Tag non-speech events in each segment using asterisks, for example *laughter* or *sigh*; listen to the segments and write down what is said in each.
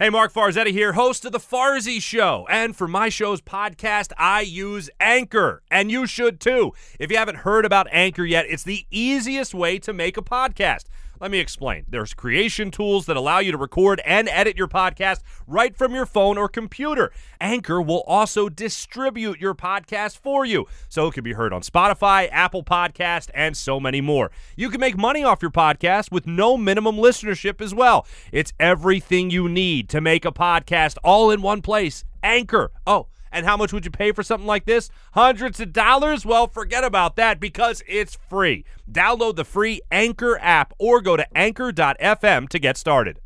Hey, Marc Farzetta here, host of The Farzy Show. And for my show's podcast, I use Anchor. And you should too. If you haven't heard about Anchor yet, it's the easiest way to make a podcast. Let me explain. There's creation tools that allow you to record and edit your podcast right from your phone or computer. Anchor will also distribute your podcast for you, so it can be heard on Spotify, Apple Podcast, and so many more. You can make money off your podcast with no minimum listenership as well. It's everything you need to make a podcast all in one place. Anchor. Oh, and how much would you pay for something like this? Hundreds of dollars? Well, forget about that because it's free. Download the free Anchor app or go to anchor.fm to get started.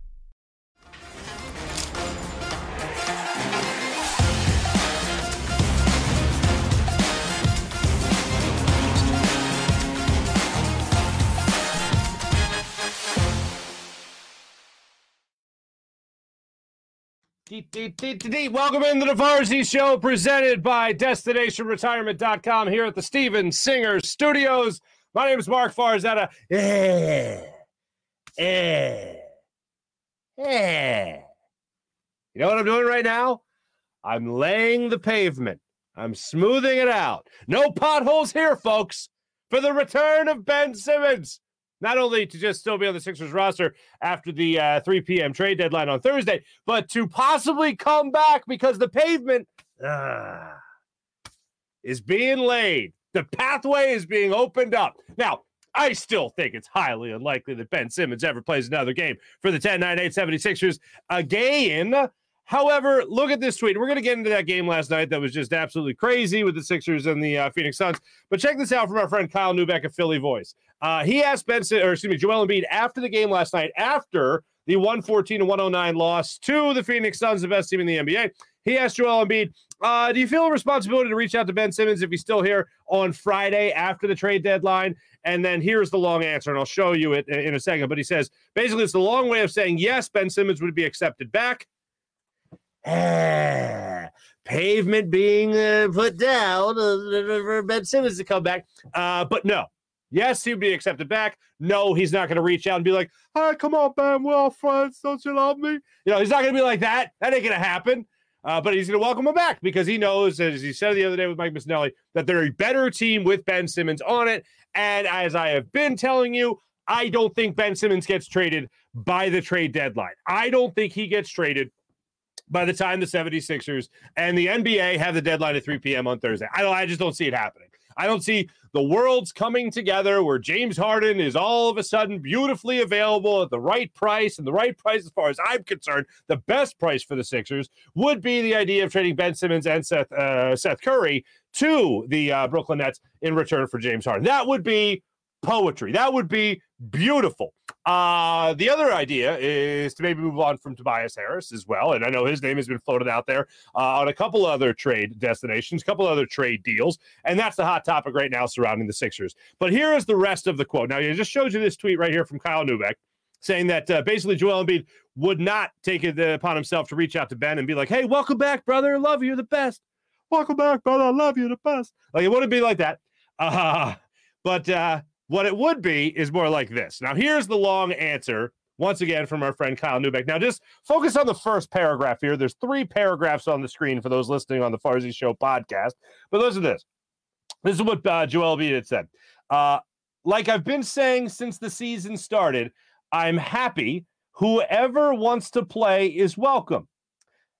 Welcome into the Farzy Show, presented by DestinationRetirement.com here at the Steven Singer Studios. My name is Marc Farzetta. Eh, eh, eh. You know what I'm doing right now? I'm laying the pavement. I'm smoothing it out. No potholes here, folks, for the return of Ben Simmons not only to just still be on the Sixers roster after the uh, 3 p.m. trade deadline on Thursday, but to possibly come back because the pavement uh, is being laid. The pathway is being opened up. Now, I still think it's highly unlikely that Ben Simmons ever plays another game for the 10 9 8 76ers again. However, look at this tweet. We're going to get into that game last night that was just absolutely crazy with the Sixers and the uh, Phoenix Suns. But check this out from our friend Kyle Neubeck of Philly Voice. Uh, he asked Benson, or excuse me, Joel Embiid after the game last night, after the 114 to 109 loss to the Phoenix Suns, the best team in the NBA. He asked Joel Embiid, uh, do you feel a responsibility to reach out to Ben Simmons if he's still here on Friday after the trade deadline? And then here's the long answer, and I'll show you it in a second. But he says basically it's the long way of saying yes, Ben Simmons would be accepted back. pavement being uh, put down uh, for Ben Simmons to come back. Uh, but no, yes, he'd be accepted back. No, he's not going to reach out and be like, "Hi, come on, Ben, we're all friends. Don't you love me?" You know, he's not going to be like that. That ain't going to happen. Uh, but he's going to welcome him back because he knows, as he said the other day with Mike Missanelli, that they're a better team with Ben Simmons on it. And as I have been telling you, I don't think Ben Simmons gets traded by the trade deadline. I don't think he gets traded by the time the 76ers and the NBA have the deadline at 3 p.m. on Thursday. I I just don't see it happening. I don't see the worlds coming together where James Harden is all of a sudden beautifully available at the right price. And the right price, as far as I'm concerned, the best price for the Sixers would be the idea of trading Ben Simmons and Seth uh, Seth Curry to the uh, Brooklyn Nets in return for James Harden. That would be poetry. That would be beautiful. Uh, the other idea is to maybe move on from Tobias Harris as well. And I know his name has been floated out there uh, on a couple other trade destinations, a couple other trade deals. And that's the hot topic right now surrounding the Sixers. But here is the rest of the quote. Now, I just showed you this tweet right here from Kyle Neubeck saying that uh, basically Joel Embiid would not take it upon himself to reach out to Ben and be like, hey, welcome back, brother. Love you. The best. Welcome back, brother. I love you. The best. Like, it wouldn't be like that. Uh, *laughs* but uh, what it would be is more like this. Now, here's the long answer once again from our friend Kyle Neubeck. Now, just focus on the first paragraph here. There's three paragraphs on the screen for those listening on the Farzy Show podcast. But listen to this. This is what uh, Joel Embiid had said. Uh, like I've been saying since the season started, I'm happy whoever wants to play is welcome.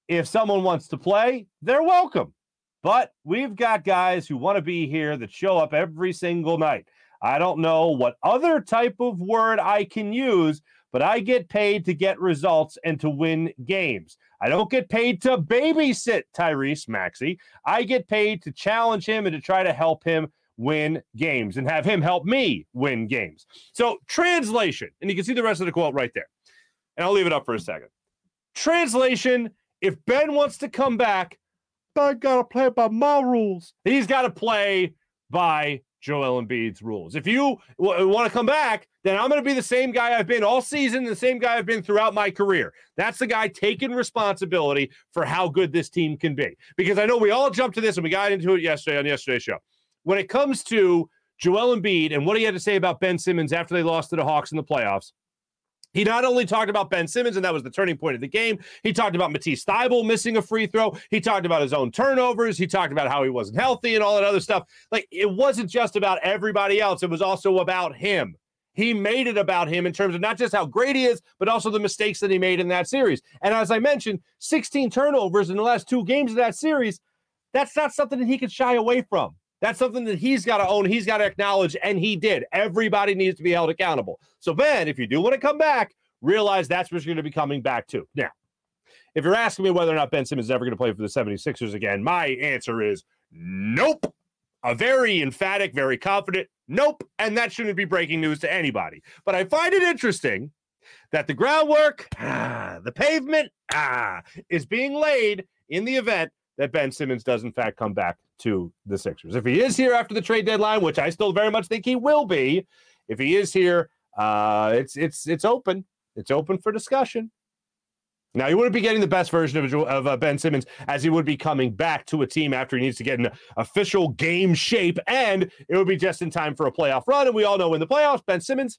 If someone wants to play, they're welcome. But we've got guys who want to be here that show up every single night. I don't know what other type of word I can use, but I get paid to get results and to win games. I don't get paid to babysit Tyrese Maxey. I get paid to challenge him and to try to help him win games and have him help me win games. So, translation, and you can see the rest of the quote right there. And I'll leave it up for a second. Translation if Ben wants to come back, I got to play by my rules. He's got to play by Joel Embiid's rules. If you w- want to come back, then I'm going to be the same guy I've been all season, the same guy I've been throughout my career. That's the guy taking responsibility for how good this team can be. Because I know we all jumped to this and we got into it yesterday on yesterday's show. When it comes to Joel Embiid and what he had to say about Ben Simmons after they lost to the Hawks in the playoffs, he not only talked about Ben Simmons, and that was the turning point of the game. He talked about Matisse Thybulle missing a free throw. He talked about his own turnovers. He talked about how he wasn't healthy and all that other stuff. Like it wasn't just about everybody else. It was also about him. He made it about him in terms of not just how great he is, but also the mistakes that he made in that series. And as I mentioned, 16 turnovers in the last two games of that series. That's not something that he could shy away from. That's something that he's got to own, he's got to acknowledge, and he did. Everybody needs to be held accountable. So, Ben, if you do want to come back, realize that's what you're going to be coming back to. Now, if you're asking me whether or not Ben Simmons is ever going to play for the 76ers again, my answer is nope. A very emphatic, very confident nope. And that shouldn't be breaking news to anybody. But I find it interesting that the groundwork, ah, the pavement, ah, is being laid in the event that Ben Simmons does, in fact, come back to the Sixers. If he is here after the trade deadline, which I still very much think he will be, if he is here, uh, it's it's it's open. It's open for discussion. Now he wouldn't be getting the best version of, of uh, Ben Simmons as he would be coming back to a team after he needs to get in official game shape, and it would be just in time for a playoff run. And we all know in the playoffs, Ben Simmons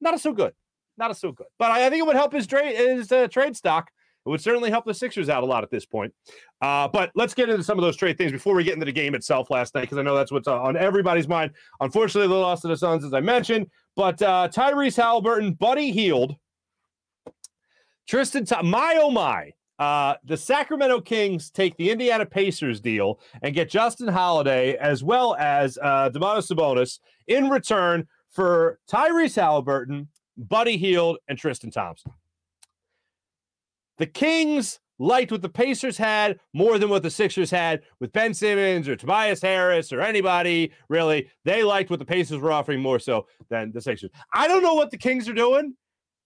not so good, not so good. But I, I think it would help his trade his uh, trade stock would certainly help the Sixers out a lot at this point. Uh, but let's get into some of those trade things before we get into the game itself last night, because I know that's what's on everybody's mind. Unfortunately, the loss to the Suns, as I mentioned. But uh, Tyrese Haliburton, Buddy Hield, Tristan, my oh my, uh, the Sacramento Kings take the Indiana Pacers deal and get Justin Holiday as well as uh, Domantas Sabonis in return for Tyrese Haliburton, Buddy Hield, and Tristan Thompson. The Kings liked what the Pacers had more than what the Sixers had with Ben Simmons or Tobias Harris or anybody really. They liked what the Pacers were offering more so than the Sixers. I don't know what the Kings are doing,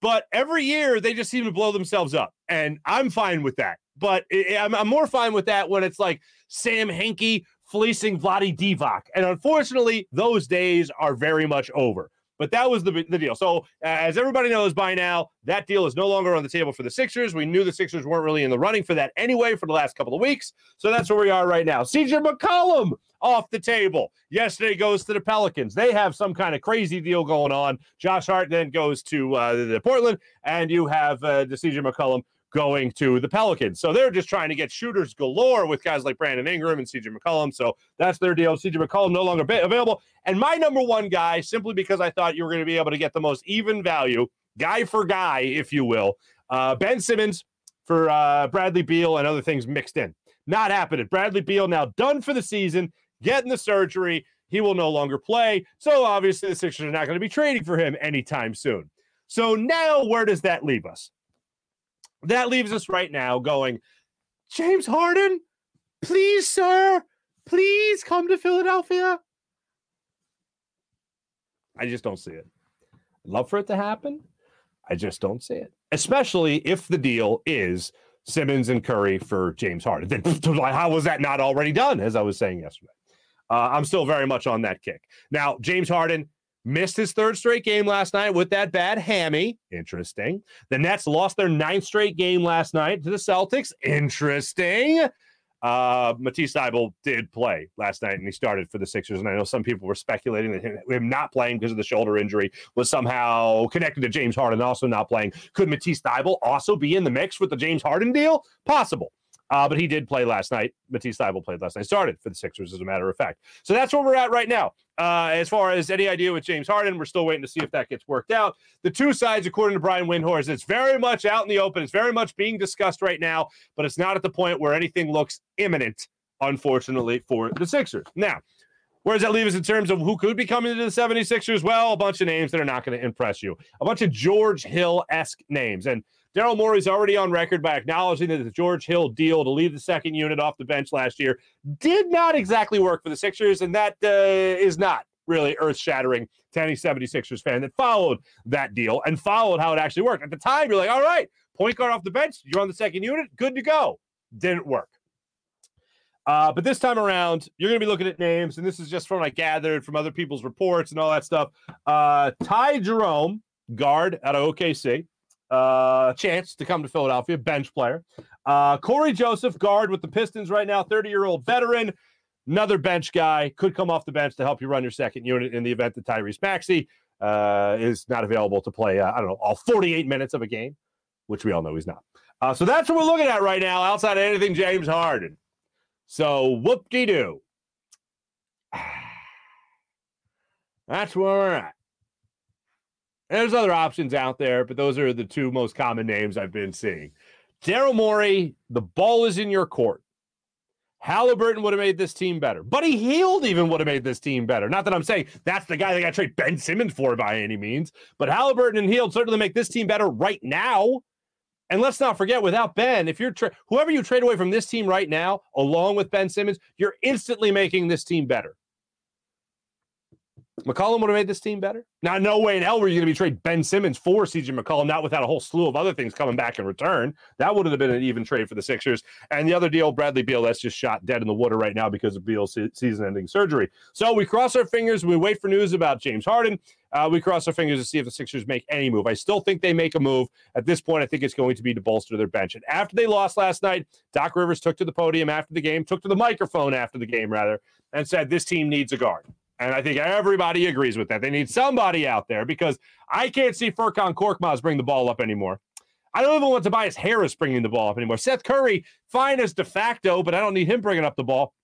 but every year they just seem to blow themselves up, and I'm fine with that. But I'm, I'm more fine with that when it's like Sam Hinkie fleecing Vlade Divac, and unfortunately, those days are very much over. But that was the, the deal. So, uh, as everybody knows by now, that deal is no longer on the table for the Sixers. We knew the Sixers weren't really in the running for that anyway for the last couple of weeks. So, that's where we are right now. CJ McCollum off the table. Yesterday goes to the Pelicans. They have some kind of crazy deal going on. Josh Hart then goes to uh, the, Portland, and you have uh, the CJ McCollum going to the Pelicans. So they're just trying to get shooters galore with guys like Brandon Ingram and CJ McCollum. So that's their deal. CJ McCollum no longer available. And my number one guy, simply because I thought you were going to be able to get the most even value, guy for guy, if you will, uh, Ben Simmons for uh, Bradley Beal and other things mixed in. Not happening. Bradley Beal now done for the season, getting the surgery. He will no longer play. So obviously the Sixers are not going to be trading for him anytime soon. So now where does that leave us? That leaves us right now going, James Harden, please, sir, please come to Philadelphia. I just don't see it. I'd love for it to happen. I just don't see it, especially if the deal is Simmons and Curry for James Harden. Then *laughs* how was that not already done? As I was saying yesterday, uh, I'm still very much on that kick. Now, James Harden missed his third straight game last night with that bad hammy. Interesting. The Nets lost their ninth straight game last night to the Celtics. Interesting. Uh, Matisse Thybulle did play last night, and he started for the Sixers. And I know some people were speculating that him, him not playing because of the shoulder injury was somehow connected to James Harden also not playing. Could Matisse Thybulle also be in the mix with the James Harden deal? Possible. Uh, but he did play last night. Matisse Thybulle played last night. Started for the Sixers, as a matter of fact. So that's where we're at right now. Uh, as far as any idea with James Harden, we're still waiting to see if that gets worked out. The two sides, according to Brian Windhorst, it's very much out in the open. It's very much being discussed right now, but it's not at the point where anything looks imminent, unfortunately, for the Sixers. Now, where does that leave us in terms of who could be coming to the 76ers? Well, a bunch of names that are not going to impress you. A bunch of George Hill esque names. And Daryl Morey's already on record by acknowledging that the George Hill deal to leave the second unit off the bench last year did not exactly work for the Sixers, and that uh, is not really earth shattering to any 76ers fan that followed that deal and followed how it actually worked. At the time, you're like, all right, point guard off the bench, you're on the second unit, good to go. Didn't work. Uh, but this time around, you're going to be looking at names, and this is just from I gathered from other people's reports and all that stuff. Uh, Ty Jerome, guard out of OKC uh, chance to come to Philadelphia, bench player. Uh, Cory Joseph, guard with the Pistons right now, 30 year old veteran, another bench guy, could come off the bench to help you run your second unit in the event that Tyrese Maxey uh, is not available to play, uh, I don't know, all 48 minutes of a game, which we all know he's not. Uh, so that's what we're looking at right now, outside of anything James Harden. So whoop de doo. *sighs* That's where we're at. There's other options out there, but those are the two most common names I've been seeing. Daryl Morey, the ball is in your court. Haliburton would have made this team better. Buddy Hield even would have made this team better. Not that I'm saying that's the guy they got to trade Ben Simmons for by any means, but Haliburton and Hield certainly make this team better right now. And let's not forget, without Ben, if you're tra- whoever you trade away from this team right now, along with Ben Simmons, you're instantly making this team better. McCollum would have made this team better. Now, no way in hell were you going to be trade Ben Simmons for CJ McCollum, not without a whole slew of other things coming back in return. That would have been an even trade for the Sixers. And the other deal, Bradley Beal, that's just shot dead in the water right now because of Beal's season-ending surgery. So we cross our fingers. We wait for news about James Harden. Uh, we cross our fingers to see if the Sixers make any move. I still think they make a move. At this point, I think it's going to be to bolster their bench. And after they lost last night, Doc Rivers took to the podium after the game, took to the microphone after the game, rather, and said, This team needs a guard. And I think everybody agrees with that. They need somebody out there because I can't see Furkan Korkmaz bring the ball up anymore. I don't even want Tobias Harris bringing the ball up anymore. Seth Curry, fine as de facto, but I don't need him bringing up the ball.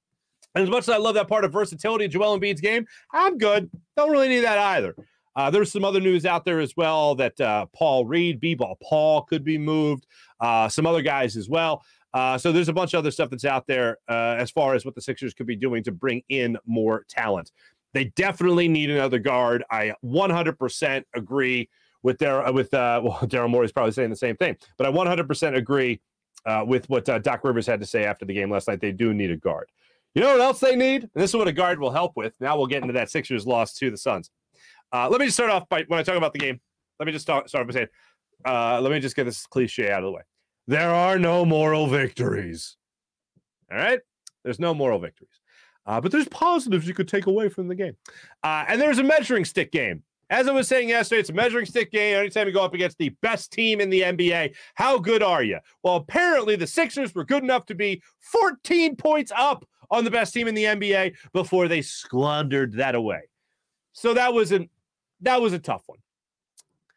And as much as I love that part of versatility of Joel Embiid's game, I'm good. Don't really need that either. Uh, there's some other news out there as well that uh, Paul Reed, B-ball Paul could be moved. Uh, some other guys as well. Uh, so there's a bunch of other stuff that's out there uh, as far as what the Sixers could be doing to bring in more talent. They definitely need another guard. I 100% agree with Dar- with uh, *laughs* well, Daryl Morey is probably saying the same thing, but I 100% agree uh, with what uh, Doc Rivers had to say after the game last night. They do need a guard. You know what else they need? And this is what a guard will help with. Now we'll get into that Sixers loss to the Suns. Uh, let me just start off by when I talk about the game. Let me just start, start by saying, uh, let me just get this cliche out of the way. There are no moral victories. All right, there's no moral victories. Uh, but there's positives you could take away from the game. Uh, and there's a measuring stick game. As I was saying yesterday, it's a measuring stick game. Anytime you go up against the best team in the NBA, how good are you? Well, apparently the Sixers were good enough to be 14 points up on the best team in the NBA before they squandered that away. So that was an that was a tough one.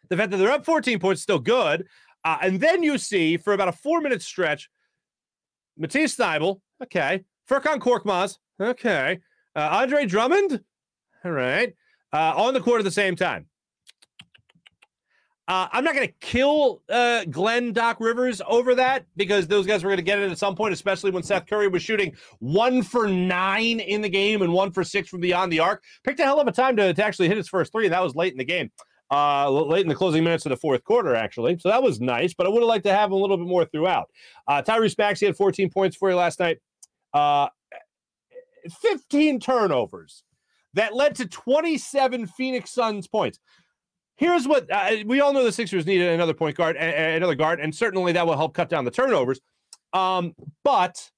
The fact that they're up 14 points still good. Uh, and then you see for about a four minute stretch, Matisse Thybulle, okay, Furkan Korkmaz, Okay. Uh, Andre Drummond. All right. Uh, on the court at the same time. Uh, I'm not going to kill uh, Glenn Doc Rivers over that because those guys were going to get it at some point, especially when Seth Curry was shooting one for nine in the game and one for six from beyond the arc. Picked a hell of a time to, to actually hit his first three. That was late in the game, uh, late in the closing minutes of the fourth quarter, actually. So that was nice, but I would have liked to have him a little bit more throughout. Uh, Tyrese Maxey had 14 points for you last night. Uh, 15 turnovers that led to 27 Phoenix Suns points. Here's what uh, we all know: the Sixers needed another point guard, another guard, and certainly that will help cut down the turnovers. Um, but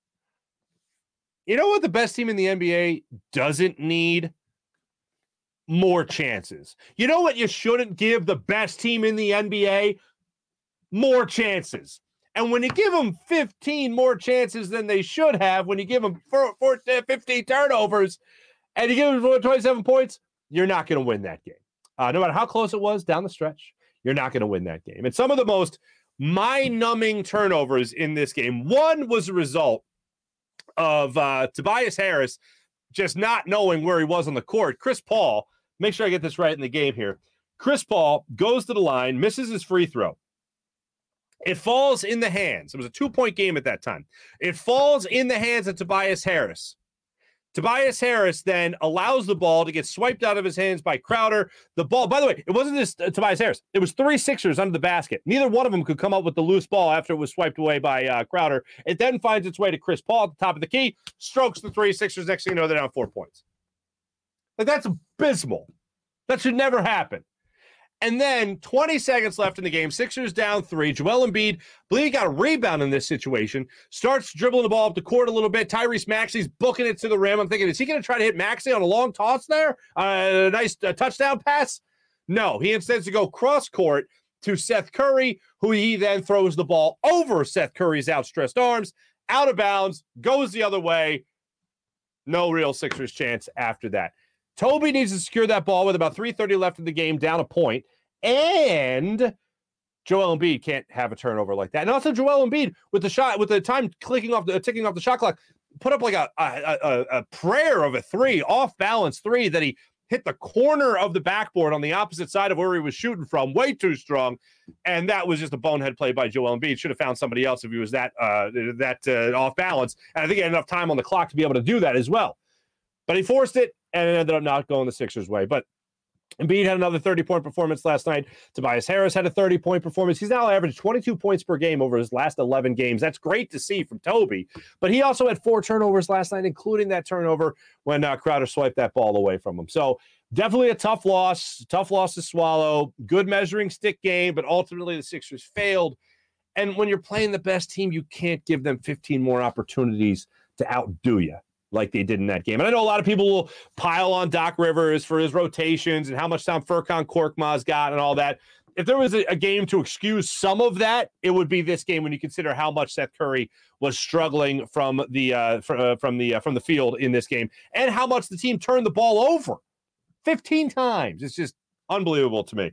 you know what? The best team in the NBA doesn't need more chances. You know what? You shouldn't give the best team in the NBA more chances. And when you give them 15 more chances than they should have, when you give them 15 turnovers and you give them 27 points, you're not going to win that game. Uh, no matter how close it was down the stretch, you're not going to win that game. And some of the most mind numbing turnovers in this game. One was a result of uh, Tobias Harris just not knowing where he was on the court. Chris Paul, make sure I get this right in the game here. Chris Paul goes to the line, misses his free throw. It falls in the hands. It was a two point game at that time. It falls in the hands of Tobias Harris. Tobias Harris then allows the ball to get swiped out of his hands by Crowder. The ball, by the way, it wasn't just uh, Tobias Harris. It was three Sixers under the basket. Neither one of them could come up with the loose ball after it was swiped away by uh, Crowder. It then finds its way to Chris Paul at the top of the key, strokes the three Sixers. Next thing you know, they're down four points. Like that's abysmal. That should never happen. And then 20 seconds left in the game. Sixers down three. Joel Embiid, believe he got a rebound in this situation. Starts dribbling the ball up the court a little bit. Tyrese Maxey's booking it to the rim. I'm thinking, is he going to try to hit Maxey on a long toss there? Uh, a nice uh, touchdown pass? No, he instead to go cross court to Seth Curry, who he then throws the ball over Seth Curry's outstretched arms, out of bounds, goes the other way. No real Sixers chance after that. Toby needs to secure that ball with about 3:30 left in the game, down a point, and Joel Embiid can't have a turnover like that. And also Joel Embiid with the shot, with the time clicking off the ticking off the shot clock, put up like a a, a, a prayer of a three, off balance three that he hit the corner of the backboard on the opposite side of where he was shooting from, way too strong. And that was just a bonehead play by Joel Embiid. Should have found somebody else if he was that uh, that uh, off balance. And I think he had enough time on the clock to be able to do that as well. But he forced it and it ended up not going the Sixers' way. But Embiid had another 30 point performance last night. Tobias Harris had a 30 point performance. He's now averaged 22 points per game over his last 11 games. That's great to see from Toby. But he also had four turnovers last night, including that turnover when uh, Crowder swiped that ball away from him. So definitely a tough loss, tough loss to swallow. Good measuring stick game, but ultimately the Sixers failed. And when you're playing the best team, you can't give them 15 more opportunities to outdo you like they did in that game. And I know a lot of people will pile on Doc Rivers for his rotations and how much time Furkan Korkmaz got and all that. If there was a, a, game to excuse some of that, it would be this game when you consider how much Seth Curry was struggling from the uh, fr- uh, from the uh, from the field in this game, and how much the team turned the ball over, fifteen times. It's just unbelievable to me.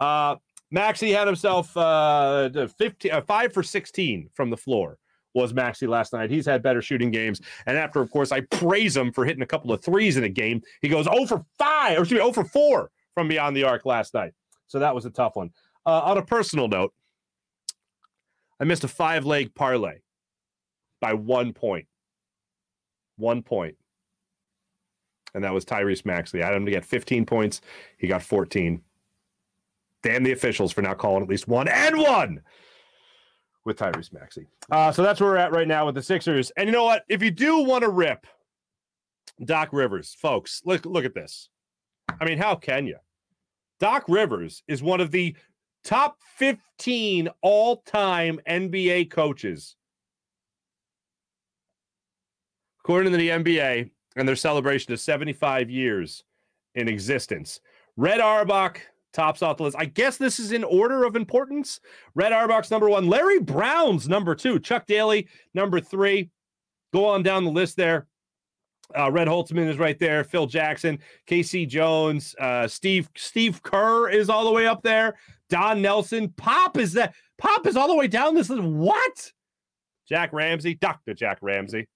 Uh, Maxey had himself uh, 15, uh, five for sixteen from the floor was Maxey last night. He's had better shooting games. And after, of course, I praise him for hitting a couple of threes in a game, he goes 0 for 5, or excuse me, 0 for 4 from beyond the arc last night. So that was a tough one. Uh, on a personal note, I missed a five leg parlay by one point. One point. And that was Tyrese Maxey. I had him to get 15 points. He got 14. Damn the officials for not calling at least one and one with Tyrese Maxey. Uh, so that's where we're at right now with the Sixers. And you know what? If you do want to rip Doc Rivers, folks, look look at this. I mean, how can you? Doc Rivers is one of the top 15 all-time NBA coaches. According to the NBA and their celebration of 75 years in existence. Red Auerbach, tops off the list. I guess this is in order of importance. Red Auerbach's number one, Larry Brown's number two, Chuck Daly number three. Go on down the list there. Uh, Red Holzman is right there. Phil Jackson, K.C. Jones, uh, Steve Steve Kerr is all the way up there. Don Nelson, Pop is that Pop is all the way down this list. What? Jack Ramsay, Doctor Jack Ramsay,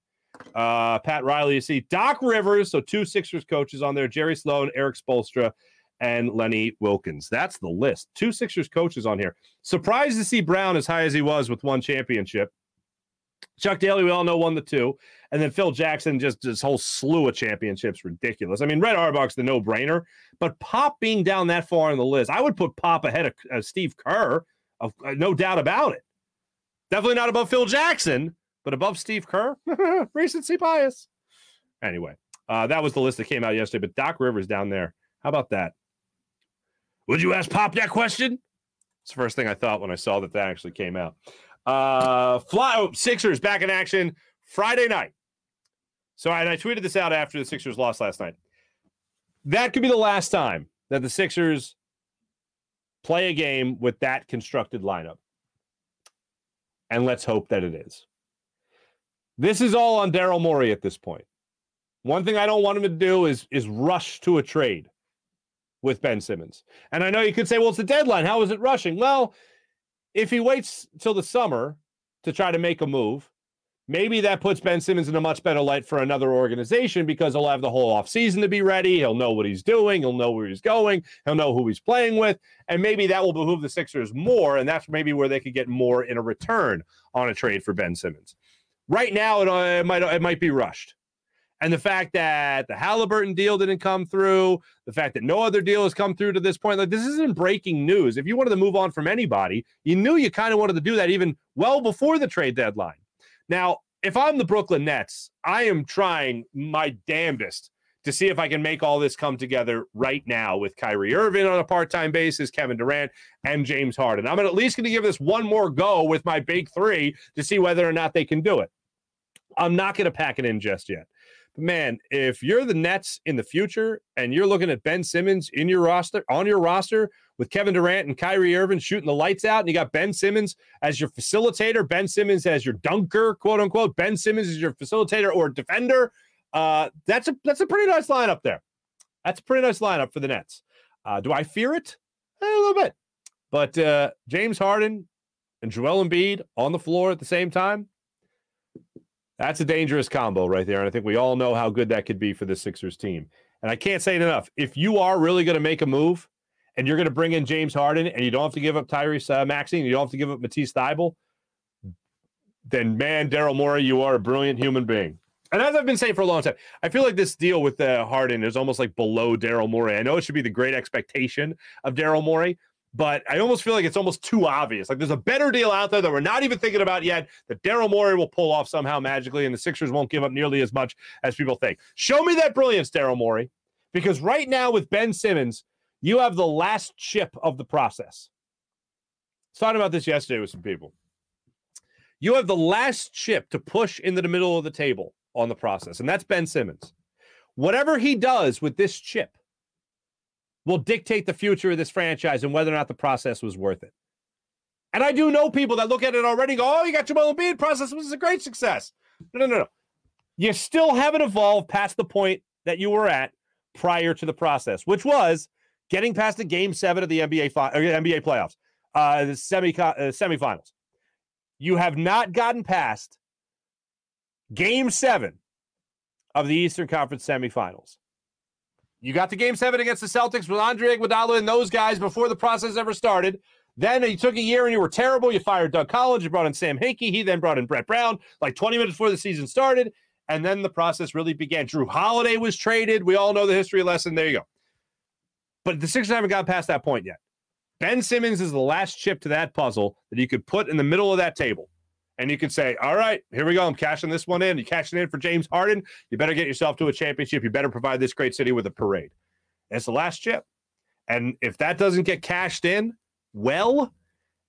uh, Pat Riley. You see Doc Rivers, so two Sixers coaches on there. Jerry Sloan, Erik Spoelstra, and Lenny Wilkens. That's the list. Two Sixers coaches on here. Surprised to see Brown as high as he was with one championship. Chuck Daly, we all know, won the two. And then Phil Jackson, just this whole slew of championships, ridiculous. I mean, Red Auerbach's the no brainer, but Pop being down that far on the list, I would put Pop ahead of uh, Steve Kerr, of, uh, no doubt about it. Definitely not above Phil Jackson, but above Steve Kerr. *laughs* Recency bias. Anyway, uh, that was the list that came out yesterday, but Doc Rivers down there. How about that? Would you ask Pop that question? It's the first thing I thought when I saw that that actually came out. Uh, fly oh, Sixers back in action Friday night. So, and I tweeted this out after the Sixers lost last night. That could be the last time that the Sixers play a game with that constructed lineup. And let's hope that it is. This is all on Daryl Morey at this point. One thing I don't want him to do is is rush to a trade with Ben Simmons. And I know you could say, well, it's the deadline. How is it rushing? Well, if he waits till the summer to try to make a move, maybe that puts Ben Simmons in a much better light for another organization because he'll have the whole offseason to be ready. He'll know what he's doing. He'll know where he's going. He'll know who he's playing with. And maybe that will behoove the Sixers more. And that's maybe where they could get more in a return on a trade for Ben Simmons. Right now, it, uh, it might it might be rushed. And the fact that the Haliburton deal didn't come through, the fact that no other deal has come through to this point, like this isn't breaking news. If you wanted to move on from anybody, you knew you kind of wanted to do that even well before the trade deadline. Now, if I'm the Brooklyn Nets, I am trying my damnedest to see if I can make all this come together right now with Kyrie Irving on a part-time basis, Kevin Durant, and James Harden. I'm at least going to give this one more go with my big three to see whether or not they can do it. I'm not going to pack it in just yet man, if you're the Nets in the future and you're looking at Ben Simmons in your roster, on your roster with Kevin Durant and Kyrie Irving shooting the lights out, and you got Ben Simmons as your facilitator, Ben Simmons as your dunker, quote unquote, Ben Simmons as your facilitator or defender, uh, that's a that's a pretty nice lineup there. That's a pretty nice lineup for the Nets. Uh, do I fear it? Eh, a little bit. But uh, James Harden and Joel Embiid on the floor at the same time, that's a dangerous combo right there. And I think we all know how good that could be for the Sixers team. And I can't say it enough. If you are really going to make a move and you're going to bring in James Harden and you don't have to give up Tyrese uh, and you don't have to give up Matisse Thybulle, then man, Daryl Morey, you are a brilliant human being. And as I've been saying for a long time, I feel like this deal with uh, Harden is almost like below Daryl Morey. I know it should be the great expectation of Daryl Morey, but I almost feel like it's almost too obvious. Like there's a better deal out there that we're not even thinking about yet that Daryl Morey will pull off somehow magically, and the Sixers won't give up nearly as much as people think. Show me that brilliance, Daryl Morey, because right now with Ben Simmons, you have the last chip of the process. I was talking about this yesterday with some people. You have the last chip to push into the middle of the table on the process, and that's Ben Simmons. Whatever he does with this chip, will dictate the future of this franchise and whether or not the process was worth it. And I do know people that look at it already go, oh, you got Jamal Embiid, process was a great success. No, no, no, no. You still haven't evolved past the point that you were at prior to the process, which was getting past the game seven of the NBA fi- NBA playoffs, uh, the semi uh, semifinals. You have not gotten past game seven of the Eastern Conference semifinals. You got the game seven against the Celtics with Andre Iguodala and those guys before the process ever started. Then you took a year and you were terrible. You fired Doug Collins. You brought in Sam Hinkie. He then brought in Brett Brown like 20 minutes before the season started. And then the process really began. Jrue Holiday was traded. We all know the history lesson. There you go. But the Sixers haven't gotten past that point yet. Ben Simmons is the last chip to that puzzle that you could put in the middle of that table and you can say, all right, here we go. I'm cashing this one in. You cash it in for James Harden. You better get yourself to a championship. You better provide this great city with a parade. It's the last chip. And if that doesn't get cashed in well,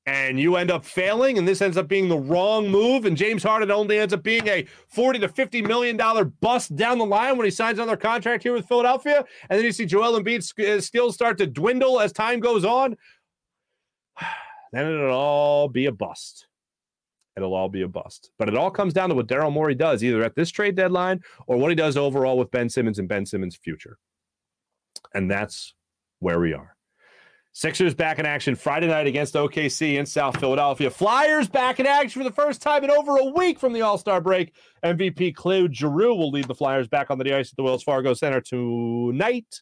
and you end up failing, and this ends up being the wrong move, and James Harden only ends up being a 40 to 50 million dollar bust down the line when he signs another contract here with Philadelphia, and then you see Joel Embiid's uh, skills start to dwindle as time goes on, *sighs* then it'll all be a bust it'll all be a bust. But it all comes down to what Daryl Morey does, either at this trade deadline or what he does overall with Ben Simmons and Ben Simmons' future. And that's where we are. Sixers back in action Friday night against OKC in South Philadelphia. Flyers back in action for the first time in over a week from the All Star break. MVP Claude Giroux will lead the Flyers back on the ice at the Wells Fargo Center tonight,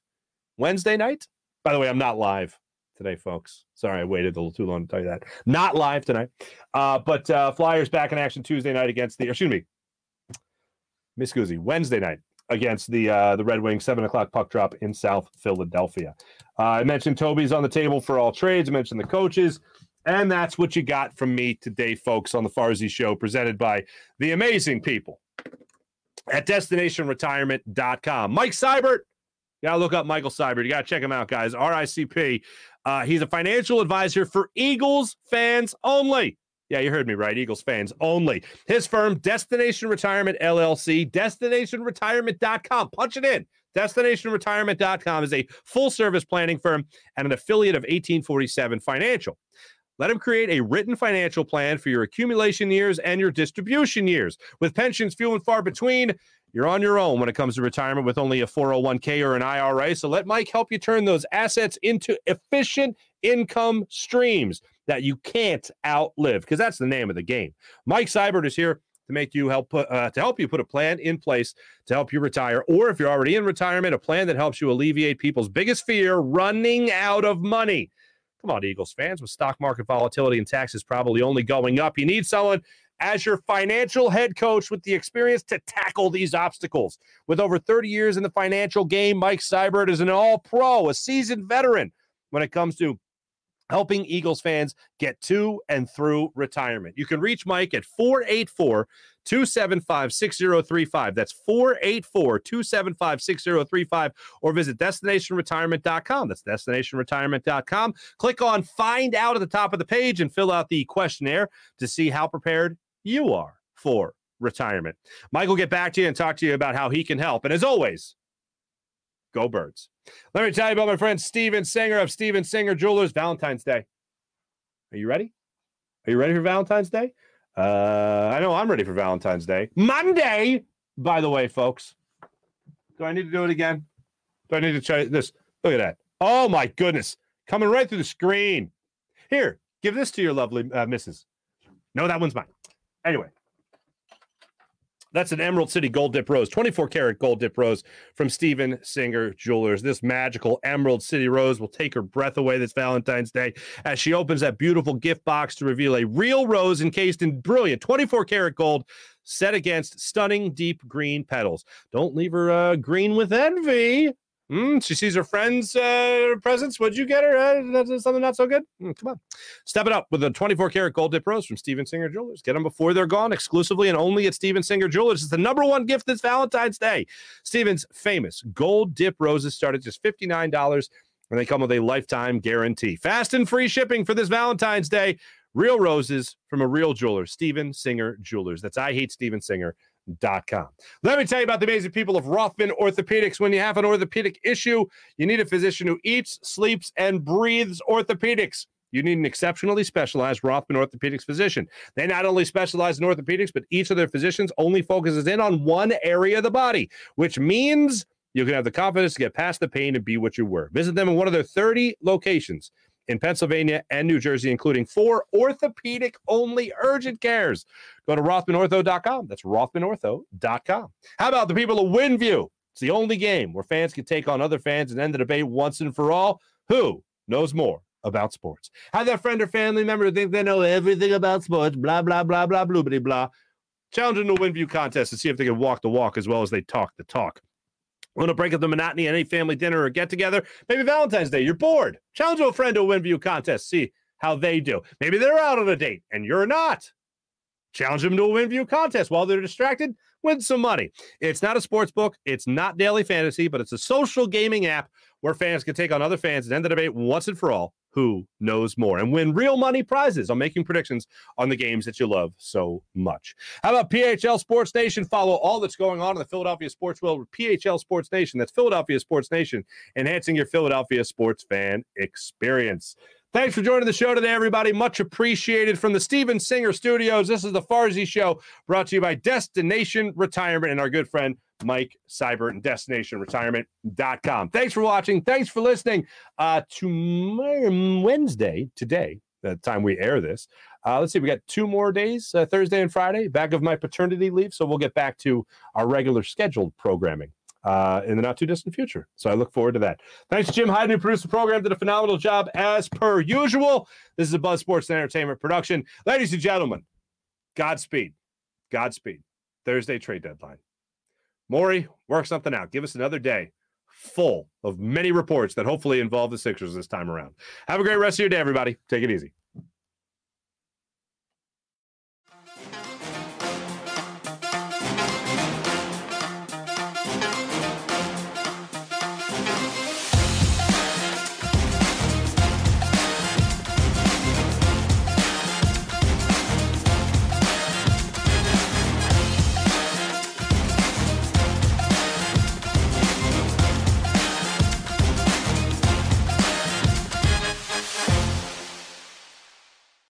Wednesday night. By the way, I'm not live today, folks. Sorry, I waited a little too long to tell you that. Not live tonight, uh, but uh, Flyers back in action Tuesday night against the. Excuse me, Miss Guzzi, Wednesday night against the uh, the Red Wings, seven o'clock puck drop in South Philadelphia. Uh, I mentioned Toby's on the table for all trades. I mentioned the coaches. And that's what you got from me today, folks, on the Farzy Show, presented by the amazing people at destinationretirement.com. Mike Seibert, you gotta look up Michael Seibert. You gotta check him out, guys. RICP. Uh, he's a financial advisor for Eagles fans only. Yeah, you heard me right. Eagles fans only. His firm, Destination Retirement LLC, destinationretirement.com. Punch it in. Destinationretirement.com is a full service planning firm and an affiliate of 1847 Financial. Let him create a written financial plan for your accumulation years and your distribution years. With pensions few and far between, you're on your own when it comes to retirement with only a 401k or an IRA. So let Mike help you turn those assets into efficient income streams that you can't outlive because that's the name of the game. Mike Seibert is here to make you help put uh, to help you put a plan in place to help you retire or if you're already in retirement a plan that helps you alleviate people's biggest fear running out of money come on eagles fans with stock market volatility and taxes probably only going up you need someone as your financial head coach with the experience to tackle these obstacles with over 30 years in the financial game mike seibert is an all pro a seasoned veteran when it comes to helping Eagles fans get to and through retirement. You can reach Mike at 484 275 6035. That's 484 275 6035. Or visit destinationretirement.com. That's destinationretirement.com. Click on Find Out at the top of the page and fill out the questionnaire to see how prepared you are for retirement. Mike will get back to you and talk to you about how he can help. And as always, go birds. Let me tell you about my friend Steven Singer of Steven Singer Jewelers Valentine's Day. Are you ready? Are you ready for Valentine's Day? Uh, I know I'm ready for Valentine's Day. Monday, by the way, folks. Do I need to do it again? Do I need to try this? Look at that. Oh my goodness. Coming right through the screen. Here, give this to your lovely uh, missus. No, that one's mine. Anyway, that's an Emerald City Gold Dip Rose, 24 karat gold dip rose from Steven Singer Jewelers. This magical Emerald City Rose will take her breath away this Valentine's Day as she opens that beautiful gift box to reveal a real rose encased in brilliant 24 karat gold set against stunning deep green petals. Don't leave her uh, green with envy. Mm, she sees her friends' uh, presents. What'd you get her? Uh, something not so good? Mm, come on. Step it up with a 24 karat gold dip rose from Steven Singer Jewelers. Get them before they're gone exclusively and only at Steven Singer Jewelers. It's the number one gift this Valentine's Day. Steven's famous gold dip roses start at just $59 and they come with a lifetime guarantee. Fast and free shipping for this Valentine's Day. Real roses from a real jeweler, Steven Singer Jewelers. That's I Hate Steven Singer com. Let me tell you about the amazing people of Rothman Orthopaedics. When you have an orthopedic issue, you need a physician who eats, sleeps, and breathes orthopedics. You need an exceptionally specialized Rothman Orthopaedics physician. They not only specialize in orthopedics, but each of their physicians only focuses in on one area of the body, which means you can have the confidence to get past the pain and be what you were. Visit them in one of their 30 locations in Pennsylvania and New Jersey, including four orthopedic only urgent cares. Go to RothmanOrtho.com. That's RothmanOrtho.com. How about the people of Winview? It's the only game where fans can take on other fans and end the debate once and for all. Who knows more about sports? Have that friend or family member who think they know everything about sports, blah, blah, blah, blah, blah, blah. Challenge them to Winview contest to see if they can walk the walk as well as they talk the talk. Want to break up the monotony at any family dinner or get together? Maybe Valentine's Day, you're bored. Challenge a friend to a Winview contest. See how they do. Maybe they're out on a date and you're not. Challenge them to a Winview contest while they're distracted. Win some money. It's not a sports book. It's not daily fantasy, but it's a social gaming app where fans can take on other fans and end the debate once and for all who knows more and win real money prizes on making predictions on the games that you love so much. How about PHL Sports Nation? Follow all that's going on in the Philadelphia sports world with PHL Sports Nation. That's Philadelphia Sports Nation, enhancing your Philadelphia sports fan experience. Thanks for joining the show today, everybody. Much appreciated from the Steven Singer Studios. This is the Farzy Show brought to you by Destination Retirement and our good friend Mike Seibert and destinationretirement.com. Thanks for watching. Thanks for listening. Uh, tomorrow, Wednesday, today, the time we air this, uh, let's see, we got two more days, uh, Thursday and Friday, back of my paternity leave. So we'll get back to our regular scheduled programming. Uh, in the not too distant future. So I look forward to that. Thanks Jim Hyden, who produced the program, did a phenomenal job as per usual. This is a Buzz Sports and Entertainment production. Ladies and gentlemen, Godspeed. Godspeed. Thursday trade deadline. Morey, work something out. Give us another day full of many reports that hopefully involve the Sixers this time around. Have a great rest of your day, everybody. Take it easy.